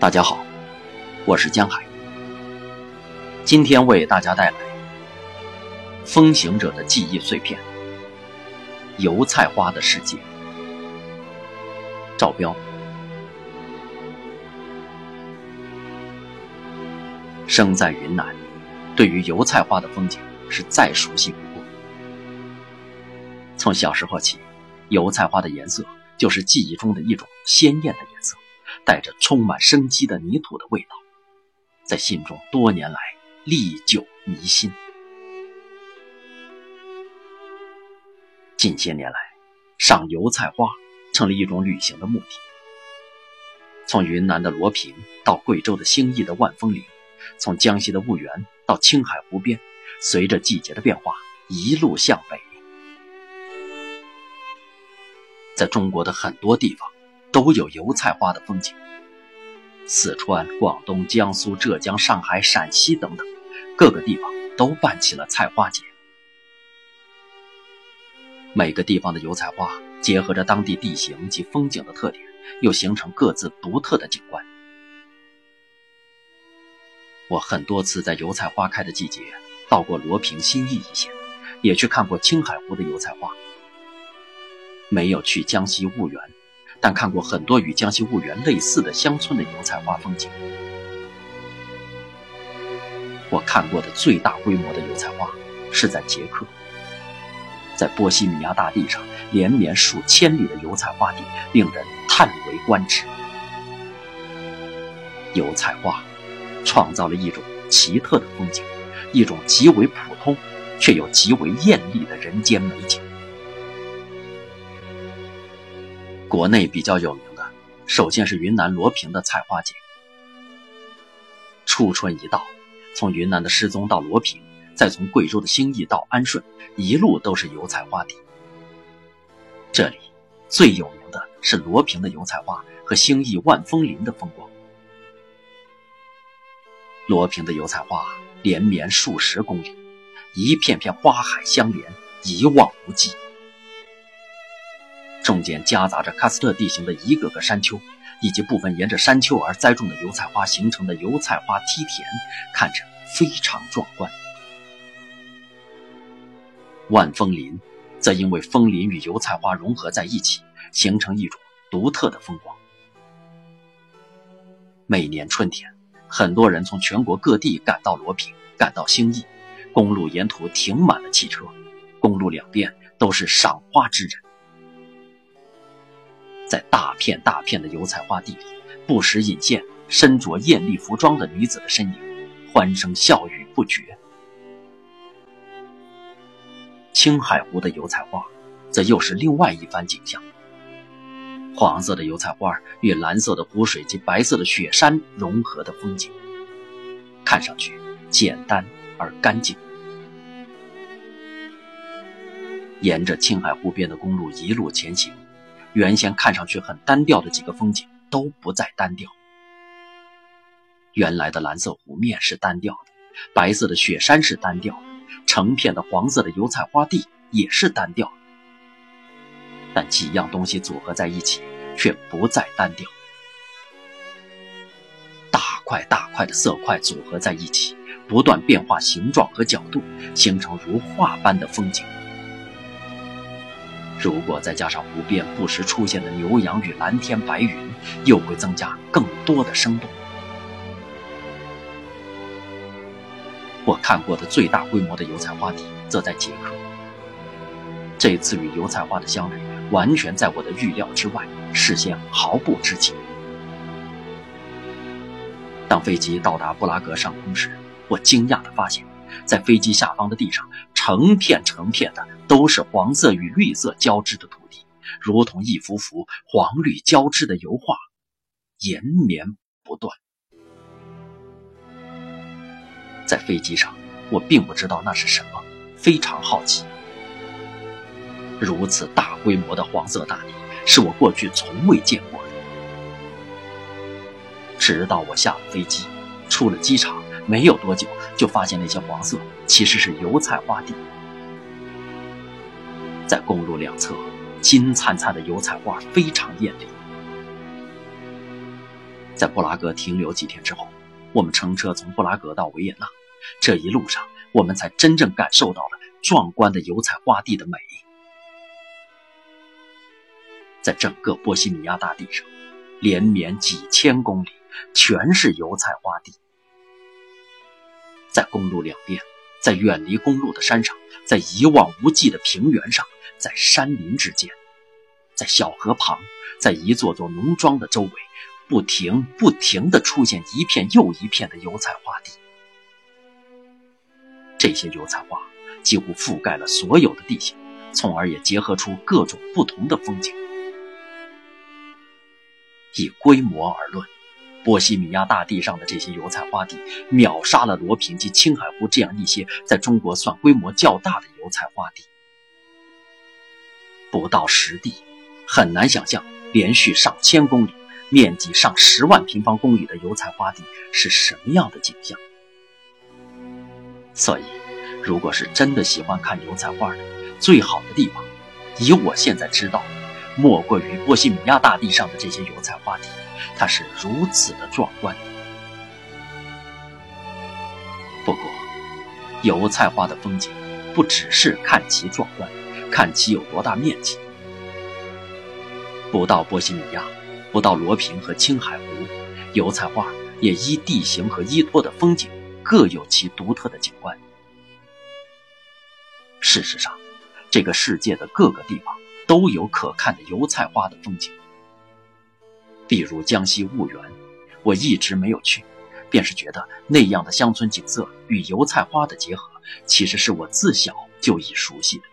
大家好，我是江海。今天为大家带来《风行者的记忆碎片》——油菜花的世界。赵标。生在云南，对于油菜花的风景是再熟悉不过。从小时候起，油菜花的颜色就是记忆中的一种鲜艳的颜色。带着充满生机的泥土的味道，在心中多年来历久弥新。近些年来，赏油菜花成了一种旅行的目的。从云南的罗平到贵州的兴义的万峰岭，从江西的婺源到青海湖边，随着季节的变化，一路向北，在中国的很多地方。都有油菜花的风景。四川、广东、江苏、浙江、上海、陕西等等各个地方都办起了菜花节。每个地方的油菜花结合着当地地形及风景的特点，又形成各自独特的景观。我很多次在油菜花开的季节到过罗平、新义一线，也去看过青海湖的油菜花，没有去江西婺源。但看过很多与江西婺源类似的乡村的油菜花风景。我看过的最大规模的油菜花是在捷克，在波西米亚大地上连绵数千里的油菜花地，令人叹为观止。油菜花创造了一种奇特的风景，一种极为普通却又极为艳丽的人间美景。国内比较有名的，首先是云南罗平的菜花节。初春一到，从云南的失踪到罗平，再从贵州的兴义到安顺，一路都是油菜花地。这里最有名的是罗平的油菜花和兴义万峰林的风光。罗平的油菜花连绵数十公里，一片片花海相连，一望无际。中间夹杂着喀斯特地形的一个个山丘，以及部分沿着山丘而栽种的油菜花形成的油菜花梯田，看着非常壮观。万峰林，则因为枫林与油菜花融合在一起，形成一种独特的风光。每年春天，很多人从全国各地赶到罗平，赶到兴义，公路沿途停满了汽车，公路两边都是赏花之人。在大片大片的油菜花地里，不时隐现身着艳丽服装的女子的身影，欢声笑语不绝。青海湖的油菜花，则又是另外一番景象。黄色的油菜花与蓝色的湖水及白色的雪山融合的风景，看上去简单而干净。沿着青海湖边的公路一路前行。原先看上去很单调的几个风景都不再单调。原来的蓝色湖面是单调的，白色的雪山是单调的，成片的黄色的油菜花地也是单调的。但几样东西组合在一起，却不再单调。大块大块的色块组合在一起，不断变化形状和角度，形成如画般的风景。如果再加上湖边不时出现的牛羊与蓝天白云，又会增加更多的生动。我看过的最大规模的油菜花地，则在捷克。这次与油菜花的相遇，完全在我的预料之外，事先毫不知情。当飞机到达布拉格上空时，我惊讶地发现。在飞机下方的地上，成片成片的都是黄色与绿色交织的土地，如同一幅幅黄绿交织的油画，延绵不断。在飞机上，我并不知道那是什么，非常好奇。如此大规模的黄色大地，是我过去从未见过的。直到我下了飞机，出了机场。没有多久，就发现那些黄色其实是油菜花地。在公路两侧，金灿灿的油菜花非常艳丽。在布拉格停留几天之后，我们乘车从布拉格到维也纳。这一路上，我们才真正感受到了壮观的油菜花地的美。在整个波西米亚大地上，连绵几千公里，全是油菜花地。在公路两边，在远离公路的山上，在一望无际的平原上，在山林之间，在小河旁，在一座座农庄的周围，不停不停地出现一片又一片的油菜花地。这些油菜花几乎覆盖了所有的地形，从而也结合出各种不同的风景。以规模而论，波西米亚大地上的这些油菜花地秒杀了罗平及青海湖这样一些在中国算规模较大的油菜花地。不到十地，很难想象连续上千公里、面积上十万平方公里的油菜花地是什么样的景象。所以，如果是真的喜欢看油菜花的，最好的地方，以我现在知道，莫过于波西米亚大地上的这些油菜花地，它是如此的壮观。不过，油菜花的风景不只是看其壮观，看其有多大面积。不到波西米亚，不到罗平和青海湖，油菜花也依地形和依托的风景。各有其独特的景观。事实上，这个世界的各个地方都有可看的油菜花的风景。比如江西婺源，我一直没有去，便是觉得那样的乡村景色与油菜花的结合，其实是我自小就已熟悉的。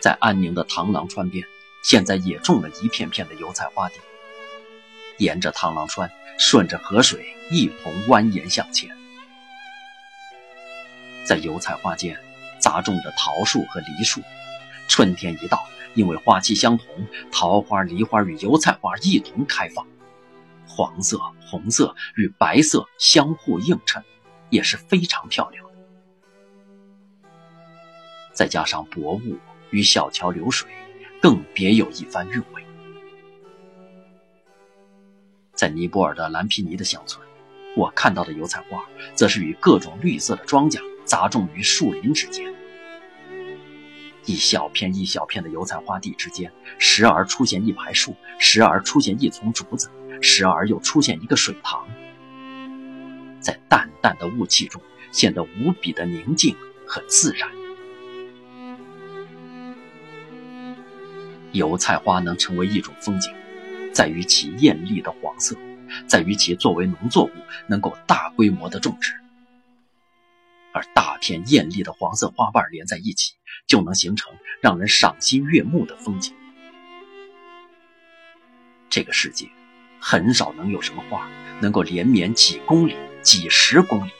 在安宁的螳螂川边，现在也种了一片片的油菜花地。沿着螳螂川，顺着河水一同蜿蜒向前。在油菜花间，杂种着桃树和梨树。春天一到，因为花期相同，桃花、梨花与油菜花一同开放，黄色、红色与白色相互映衬，也是非常漂亮。再加上薄雾与小桥流水，更别有一番韵味。在尼泊尔的兰皮尼的乡村，我看到的油菜花，则是与各种绿色的庄稼杂种于树林之间。一小片一小片的油菜花地之间，时而出现一排树，时而出现一丛竹子，时而又出现一个水塘。在淡淡的雾气中，显得无比的宁静和自然。油菜花能成为一种风景。在于其艳丽的黄色，在于其作为农作物能够大规模的种植，而大片艳丽的黄色花瓣连在一起，就能形成让人赏心悦目的风景。这个世界，很少能有什么花能够连绵几公里、几十公里，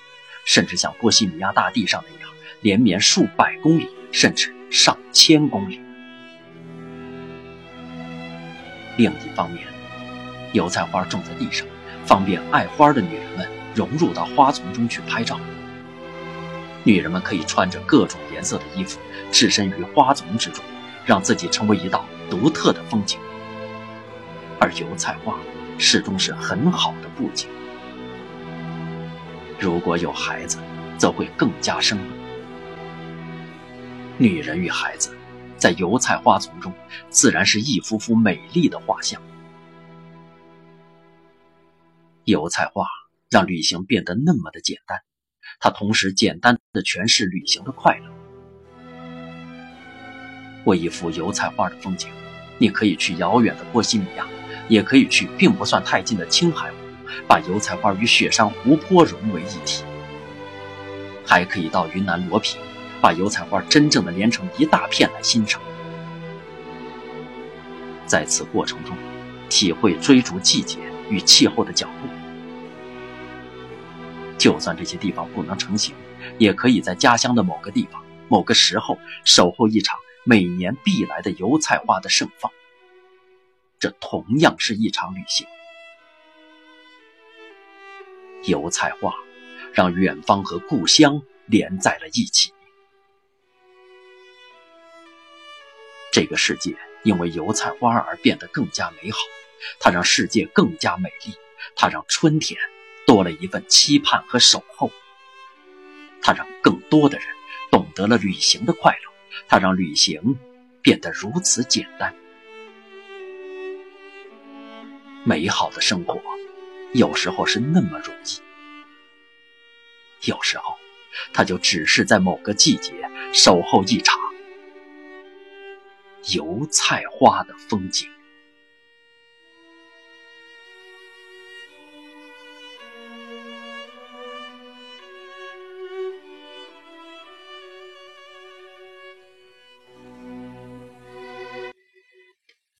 甚至像波西米亚大地上那样连绵数百公里，甚至上千公里。另一方面，油菜花种在地上，方便爱花的女人们融入到花丛中去拍照。女人们可以穿着各种颜色的衣服，置身于花丛之中，让自己成为一道独特的风景。而油菜花始终是很好的布景。如果有孩子，则会更加生动。女人与孩子。在油菜花丛中，自然是一幅幅美丽的画像。油菜花让旅行变得那么的简单，它同时简单的诠释旅行的快乐。过一幅油菜花的风景，你可以去遥远的波西米亚，也可以去并不算太近的青海湖，把油菜花与雪山湖泊融为一体，还可以到云南罗平。把油菜花真正的连成一大片来欣赏，在此过程中，体会追逐季节与气候的脚步。就算这些地方不能成行，也可以在家乡的某个地方、某个时候守候一场每年必来的油菜花的盛放。这同样是一场旅行。油菜花让远方和故乡连在了一起。这个世界因为油菜花而变得更加美好，它让世界更加美丽，它让春天多了一份期盼和守候，它让更多的人懂得了旅行的快乐，它让旅行变得如此简单。美好的生活有时候是那么容易，有时候它就只是在某个季节守候一场油菜花的风景。